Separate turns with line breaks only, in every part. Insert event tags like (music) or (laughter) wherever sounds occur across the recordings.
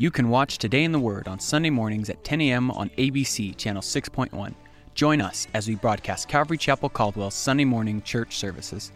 You can watch Today in the Word on Sunday mornings at 10 a.m. on ABC Channel 6.1. Join us as we broadcast Calvary Chapel Caldwell's Sunday morning church services,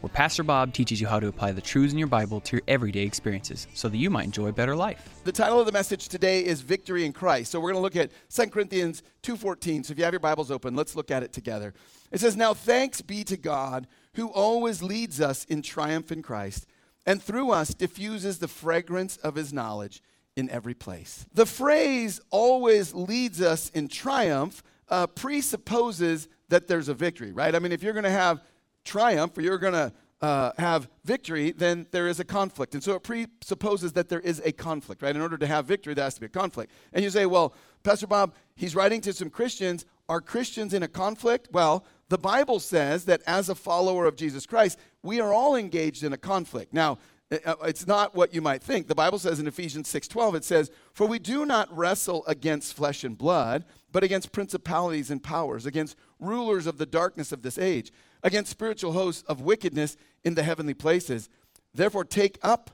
where Pastor Bob teaches you how to apply the truths in your Bible to your everyday experiences so that you might enjoy a better life.
The title of the message today is Victory in Christ. So we're going to look at 2 Corinthians 2:14. So if you have your Bibles open, let's look at it together. It says, "Now thanks be to God who always leads us in triumph in Christ, and through us diffuses the fragrance of his knowledge." In every place. The phrase always leads us in triumph uh, presupposes that there's a victory, right? I mean, if you're going to have triumph or you're going to uh, have victory, then there is a conflict. And so it presupposes that there is a conflict, right? In order to have victory, there has to be a conflict. And you say, well, Pastor Bob, he's writing to some Christians. Are Christians in a conflict? Well, the Bible says that as a follower of Jesus Christ, we are all engaged in a conflict. Now, Uh, uh, it's not what you might think. The Bible says in Ephesians 6:12 it says, "For we do not wrestle against flesh and blood, but against principalities and powers, against rulers of the darkness of this age, against spiritual hosts of wickedness in the heavenly places. Therefore take up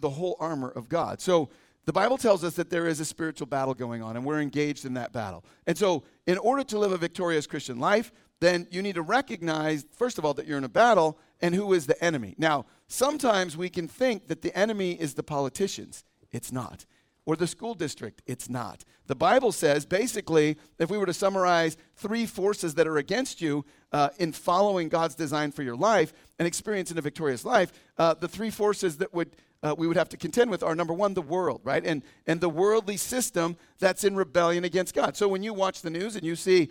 the whole armor of God." So the Bible tells us that there is a spiritual battle going on and we're engaged in that battle. And so in order to live a victorious Christian life, then you need to recognize first of all that you're in a battle and who is the enemy. Now, sometimes we can think that the enemy is the politicians. It's not. Or the school district. It's not. The Bible says, basically, if we were to summarize three forces that are against you uh, in following God's design for your life and experiencing a victorious life, uh, the three forces that would uh, we would have to contend with are number one, the world, right? And, and the worldly system that's in rebellion against God. So when you watch the news and you see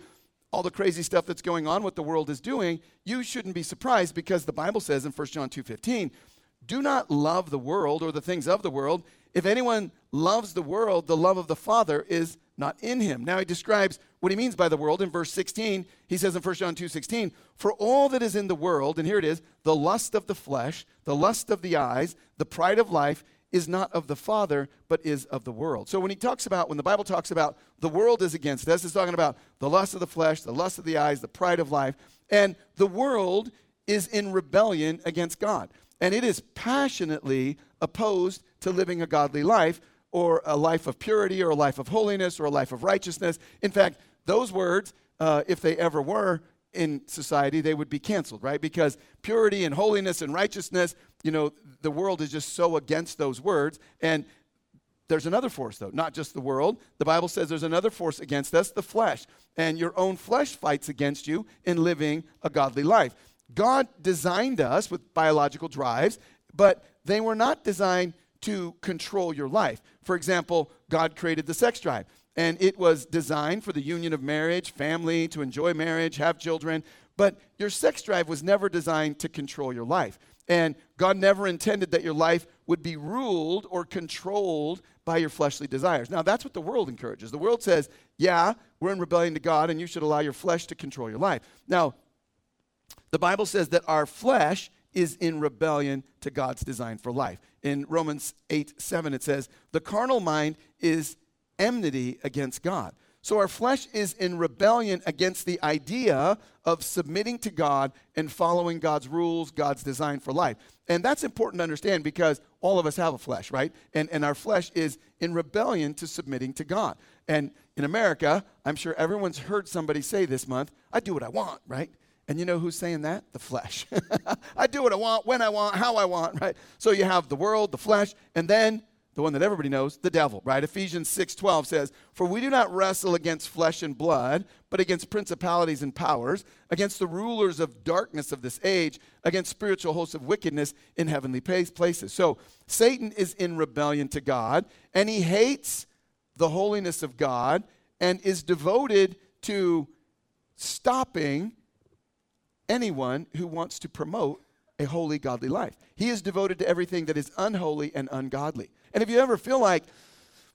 all the crazy stuff that's going on, what the world is doing, you shouldn't be surprised because the Bible says in 1 John 2:15, "Do not love the world or the things of the world. If anyone loves the world, the love of the Father is not in him." Now he describes what he means by the world in verse 16. He says in 1 John 2:16, "For all that is in the world, and here it is, the lust of the flesh, the lust of the eyes, the pride of life, is not of the Father, but is of the world. So when he talks about, when the Bible talks about the world is against us, it's talking about the lust of the flesh, the lust of the eyes, the pride of life. And the world is in rebellion against God. And it is passionately opposed to living a godly life or a life of purity or a life of holiness or a life of righteousness. In fact, those words, uh, if they ever were, in society, they would be canceled, right? Because purity and holiness and righteousness, you know, the world is just so against those words. And there's another force, though, not just the world. The Bible says there's another force against us, the flesh. And your own flesh fights against you in living a godly life. God designed us with biological drives, but they were not designed to control your life. For example, God created the sex drive and it was designed for the union of marriage, family, to enjoy marriage, have children. But your sex drive was never designed to control your life. And God never intended that your life would be ruled or controlled by your fleshly desires. Now, that's what the world encourages. The world says, yeah, we're in rebellion to God, and you should allow your flesh to control your life. Now, the Bible says that our flesh is in rebellion to God's design for life. In Romans 8 7, it says, The carnal mind is enmity against God. So our flesh is in rebellion against the idea of submitting to God and following God's rules, God's design for life. And that's important to understand because all of us have a flesh, right? And, and our flesh is in rebellion to submitting to God. And in America, I'm sure everyone's heard somebody say this month, I do what I want, right? And you know who's saying that? The flesh. (laughs) I do what I want, when I want, how I want, right? So you have the world, the flesh, and then the one that everybody knows, the devil, right? Ephesians 6:12 says, "For we do not wrestle against flesh and blood, but against principalities and powers, against the rulers of darkness of this age, against spiritual hosts of wickedness in heavenly places." So, Satan is in rebellion to God, and he hates the holiness of God and is devoted to stopping anyone who wants to promote a holy, godly life. He is devoted to everything that is unholy and ungodly. And if you ever feel like,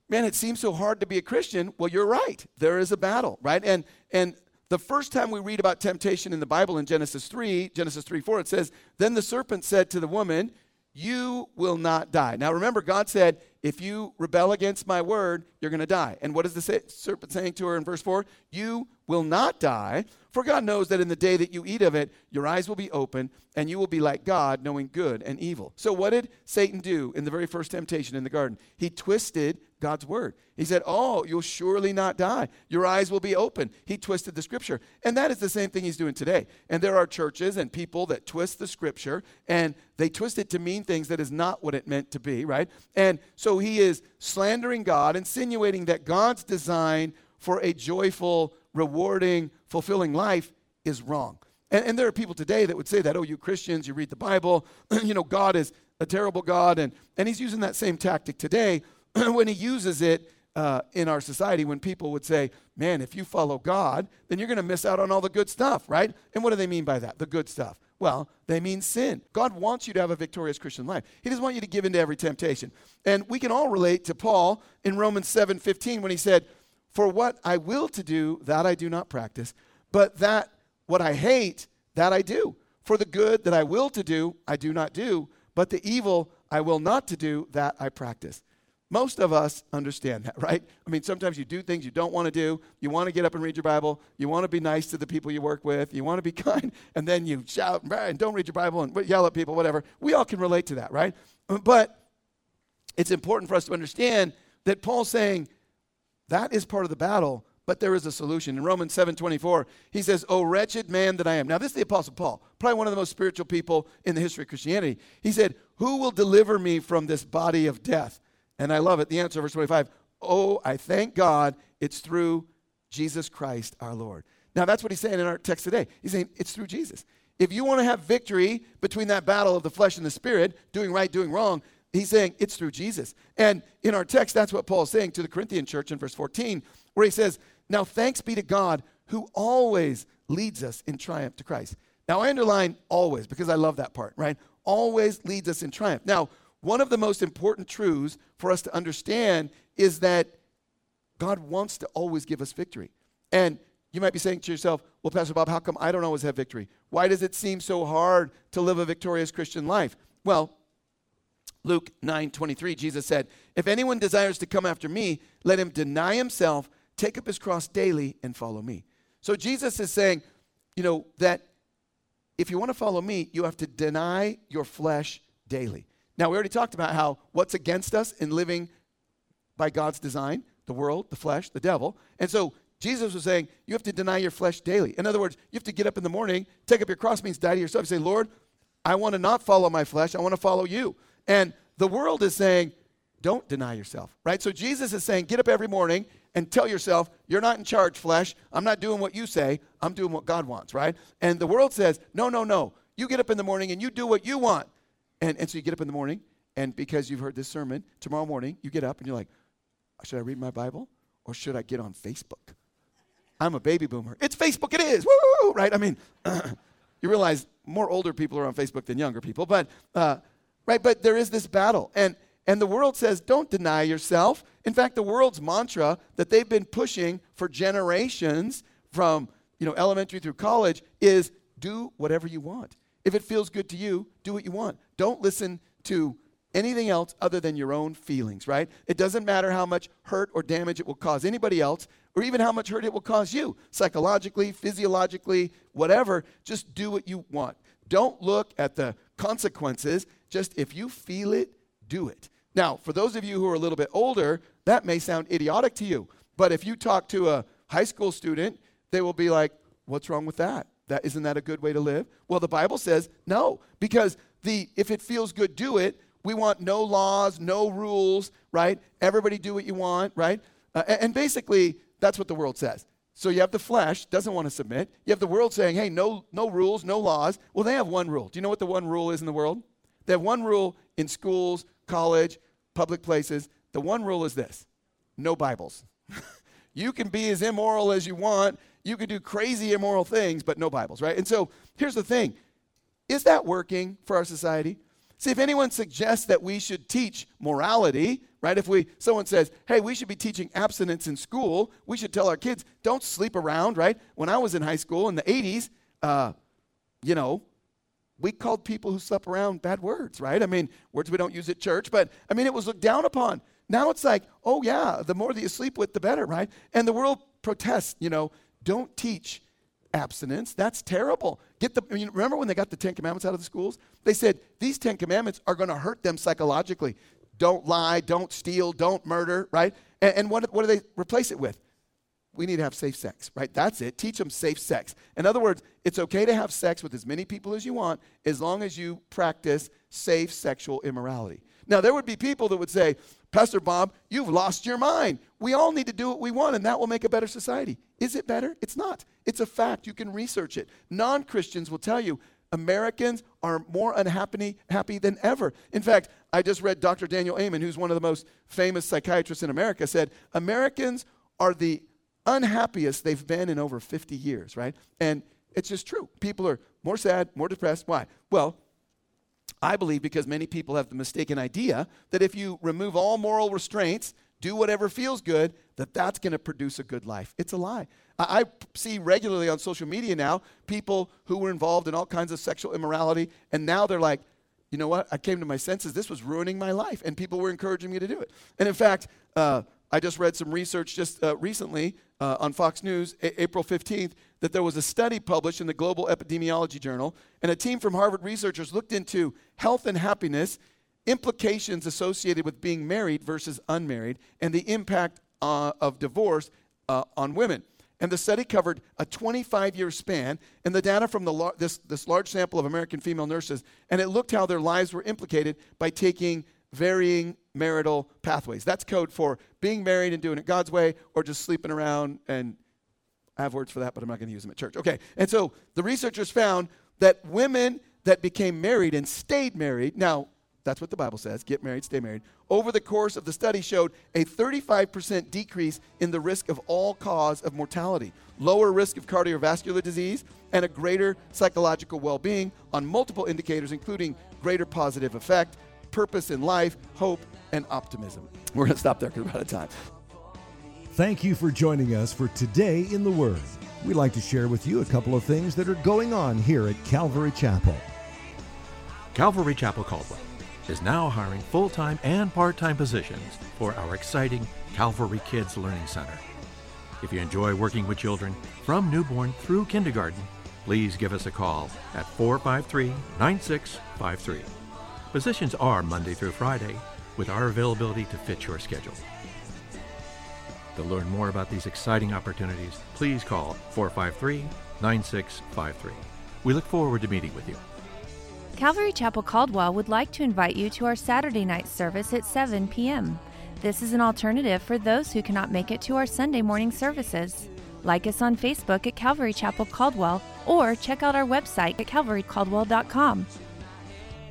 man, it seems so hard to be a Christian. Well, you're right. There is a battle, right? And and the first time we read about temptation in the Bible in Genesis 3, Genesis 3 4, it says, Then the serpent said to the woman, You will not die. Now remember, God said, If you rebel against my word, you're going to die. And what is the serpent saying to her in verse 4? You will not die, for God knows that in the day that you eat of it, your eyes will be open, and you will be like God, knowing good and evil. So, what did Satan do in the very first temptation in the garden? He twisted God's word. He said, Oh, you'll surely not die. Your eyes will be open. He twisted the scripture. And that is the same thing he's doing today. And there are churches and people that twist the scripture and they twist it to mean things that is not what it meant to be, right? And so he is slandering God, insinuating that God's design for a joyful, rewarding, fulfilling life is wrong. And, and, there are people today that would say that, oh, you Christians, you read the Bible, (clears throat) you know, God is a terrible God. And, and he's using that same tactic today (clears throat) when he uses it uh, in our society when people would say, man, if you follow God, then you're going to miss out on all the good stuff, right? And what do they mean by that, the good stuff? Well, they mean sin. God wants you to have a victorious Christian life. He doesn't want you to give in to every temptation. And we can all relate to Paul in Romans 7 15 when he said, For what I will to do, that I do not practice, but that what I hate, that I do. For the good that I will to do, I do not do, but the evil I will not to do, that I practice. Most of us understand that, (laughs) right? I mean, sometimes you do things you don't want to do. You want to get up and read your Bible. You want to be nice to the people you work with. You want to be (laughs) kind, and then you shout and don't read your Bible and yell at people, whatever. We all can relate to that, right? But it's important for us to understand that Paul's saying that is part of the battle, but there is a solution. In Romans 7:24, he says, "O wretched man that I am." Now, this is the apostle Paul, probably one of the most spiritual people in the history of Christianity. He said, "Who will deliver me from this body of death?" And I love it. The answer, verse 25, "Oh, I thank God it's through Jesus Christ our Lord." Now, that's what he's saying in our text today. He's saying it's through Jesus. If you want to have victory between that battle of the flesh and the spirit, doing right, doing wrong, he's saying it's through Jesus. And in our text, that's what Paul's saying to the Corinthian church in verse 14, where he says, Now thanks be to God who always leads us in triumph to Christ. Now I underline always because I love that part, right? Always leads us in triumph. Now, one of the most important truths for us to understand is that God wants to always give us victory. And you might be saying to yourself, well, Pastor Bob, how come I don't always have victory? Why does it seem so hard to live a victorious Christian life? Well, Luke 9 23, Jesus said, If anyone desires to come after me, let him deny himself, take up his cross daily, and follow me. So Jesus is saying, you know, that if you want to follow me, you have to deny your flesh daily. Now, we already talked about how what's against us in living by God's design the world, the flesh, the devil. And so Jesus was saying, you have to deny your flesh daily. In other words, you have to get up in the morning, take up your cross, means die to yourself, and say, Lord, I want to not follow my flesh, I want to follow you. And the world is saying, don't deny yourself, right? So Jesus is saying, get up every morning and tell yourself, you're not in charge, flesh. I'm not doing what you say. I'm doing what God wants, right? And the world says, no, no, no. You get up in the morning and you do what you want. And, and so you get up in the morning, and because you've heard this sermon, tomorrow morning you get up and you're like, should I read my Bible or should I get on Facebook? I'm a baby boomer. It's Facebook, it is. Woo! Right? I mean, (clears throat) you realize more older people are on Facebook than younger people, but uh, right? But there is this battle, and and the world says, don't deny yourself. In fact, the world's mantra that they've been pushing for generations from you know elementary through college is do whatever you want. If it feels good to you, do what you want. Don't listen to anything else other than your own feelings, right? It doesn't matter how much hurt or damage it will cause anybody else, or even how much hurt it will cause you, psychologically, physiologically, whatever. Just do what you want. Don't look at the consequences. Just if you feel it, do it. Now, for those of you who are a little bit older, that may sound idiotic to you. But if you talk to a high school student, they will be like, What's wrong with that? That isn't that a good way to live? Well, the Bible says no, because the if it feels good, do it. We want no laws, no rules, right? Everybody do what you want, right? Uh, and basically, that's what the world says. So you have the flesh doesn't want to submit. You have the world saying, "Hey, no, no rules, no laws." Well, they have one rule. Do you know what the one rule is in the world? They have one rule in schools, college, public places. The one rule is this: no Bibles. (laughs) you can be as immoral as you want. You can do crazy immoral things, but no Bibles, right? And so here's the thing: is that working for our society? See, if anyone suggests that we should teach morality, right? If we someone says, "Hey, we should be teaching abstinence in school," we should tell our kids, "Don't sleep around," right? When I was in high school in the '80s, uh, you know, we called people who slept around bad words, right? I mean, words we don't use at church, but I mean, it was looked down upon. Now it's like, oh yeah, the more that you sleep with, the better, right? And the world protests, you know, don't teach abstinence. That's terrible. Get the I mean, remember when they got the Ten Commandments out of the schools? They said these Ten Commandments are going to hurt them psychologically. Don't lie, don't steal, don't murder, right? And, and what, what do they replace it with? We need to have safe sex, right? That's it. Teach them safe sex. In other words, it's okay to have sex with as many people as you want as long as you practice safe sexual immorality. Now, there would be people that would say, Pastor Bob, you've lost your mind. We all need to do what we want, and that will make a better society. Is it better? It's not. It's a fact. You can research it. Non Christians will tell you Americans are more unhappy happy than ever. In fact, I just read Dr. Daniel Amen, who's one of the most famous psychiatrists in America, said Americans are the unhappiest they've been in over 50 years, right? And it's just true. People are more sad, more depressed. Why? Well, I believe because many people have the mistaken idea that if you remove all moral restraints, do whatever feels good, that that's going to produce a good life. It's a lie. I, I see regularly on social media now people who were involved in all kinds of sexual immorality, and now they're like, you know what? I came to my senses. This was ruining my life, and people were encouraging me to do it. And in fact, uh, I just read some research just uh, recently uh, on Fox News, a- April 15th, that there was a study published in the Global Epidemiology Journal, and a team from Harvard researchers looked into health and happiness, implications associated with being married versus unmarried, and the impact uh, of divorce uh, on women. And the study covered a 25 year span and the data from the lar- this, this large sample of American female nurses, and it looked how their lives were implicated by taking varying marital pathways. That's code for being married and doing it God's way, or just sleeping around. And I have words for that, but I'm not going to use them at church. Okay. And so the researchers found that women that became married and stayed married, now, that's what the Bible says get married, stay married. Over the course of the study, showed a 35% decrease in the risk of all cause of mortality, lower risk of cardiovascular disease, and a greater psychological well being on multiple indicators, including greater positive effect, purpose in life, hope, and optimism. (laughs) We're going to stop there because we're out of time.
Thank you for joining us for Today in the Word. We'd like to share with you a couple of things that are going on here at Calvary Chapel.
Calvary Chapel Caldwell is now hiring full time and part time positions for our exciting Calvary Kids Learning Center. If you enjoy working with children from newborn through kindergarten, please give us a call at 453 9653. Positions are Monday through Friday with our availability to fit your schedule. To learn more about these exciting opportunities, please call 453 9653. We look forward to meeting with you.
Calvary Chapel Caldwell would like to invite you to our Saturday night service at 7 p.m. This is an alternative for those who cannot make it to our Sunday morning services. Like us on Facebook at Calvary Chapel Caldwell or check out our website at calvarycaldwell.com.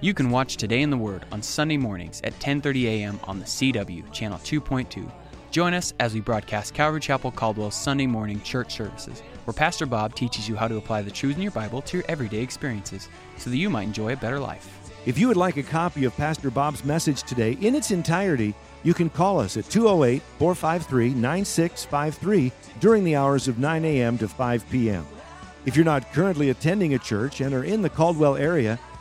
You can watch Today in the Word on Sunday mornings at 10:30 a.m. on the CW channel 2.2. Join us as we broadcast Calvary Chapel Caldwell's Sunday morning church services, where Pastor Bob teaches you how to apply the truths in your Bible to your everyday experiences so that you might enjoy a better life.
If you would like a copy of Pastor Bob's message today in its entirety, you can call us at 208 453 9653 during the hours of 9 a.m. to 5 p.m. If you're not currently attending a church and are in the Caldwell area,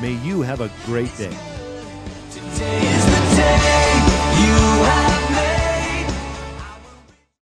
may you have a great day.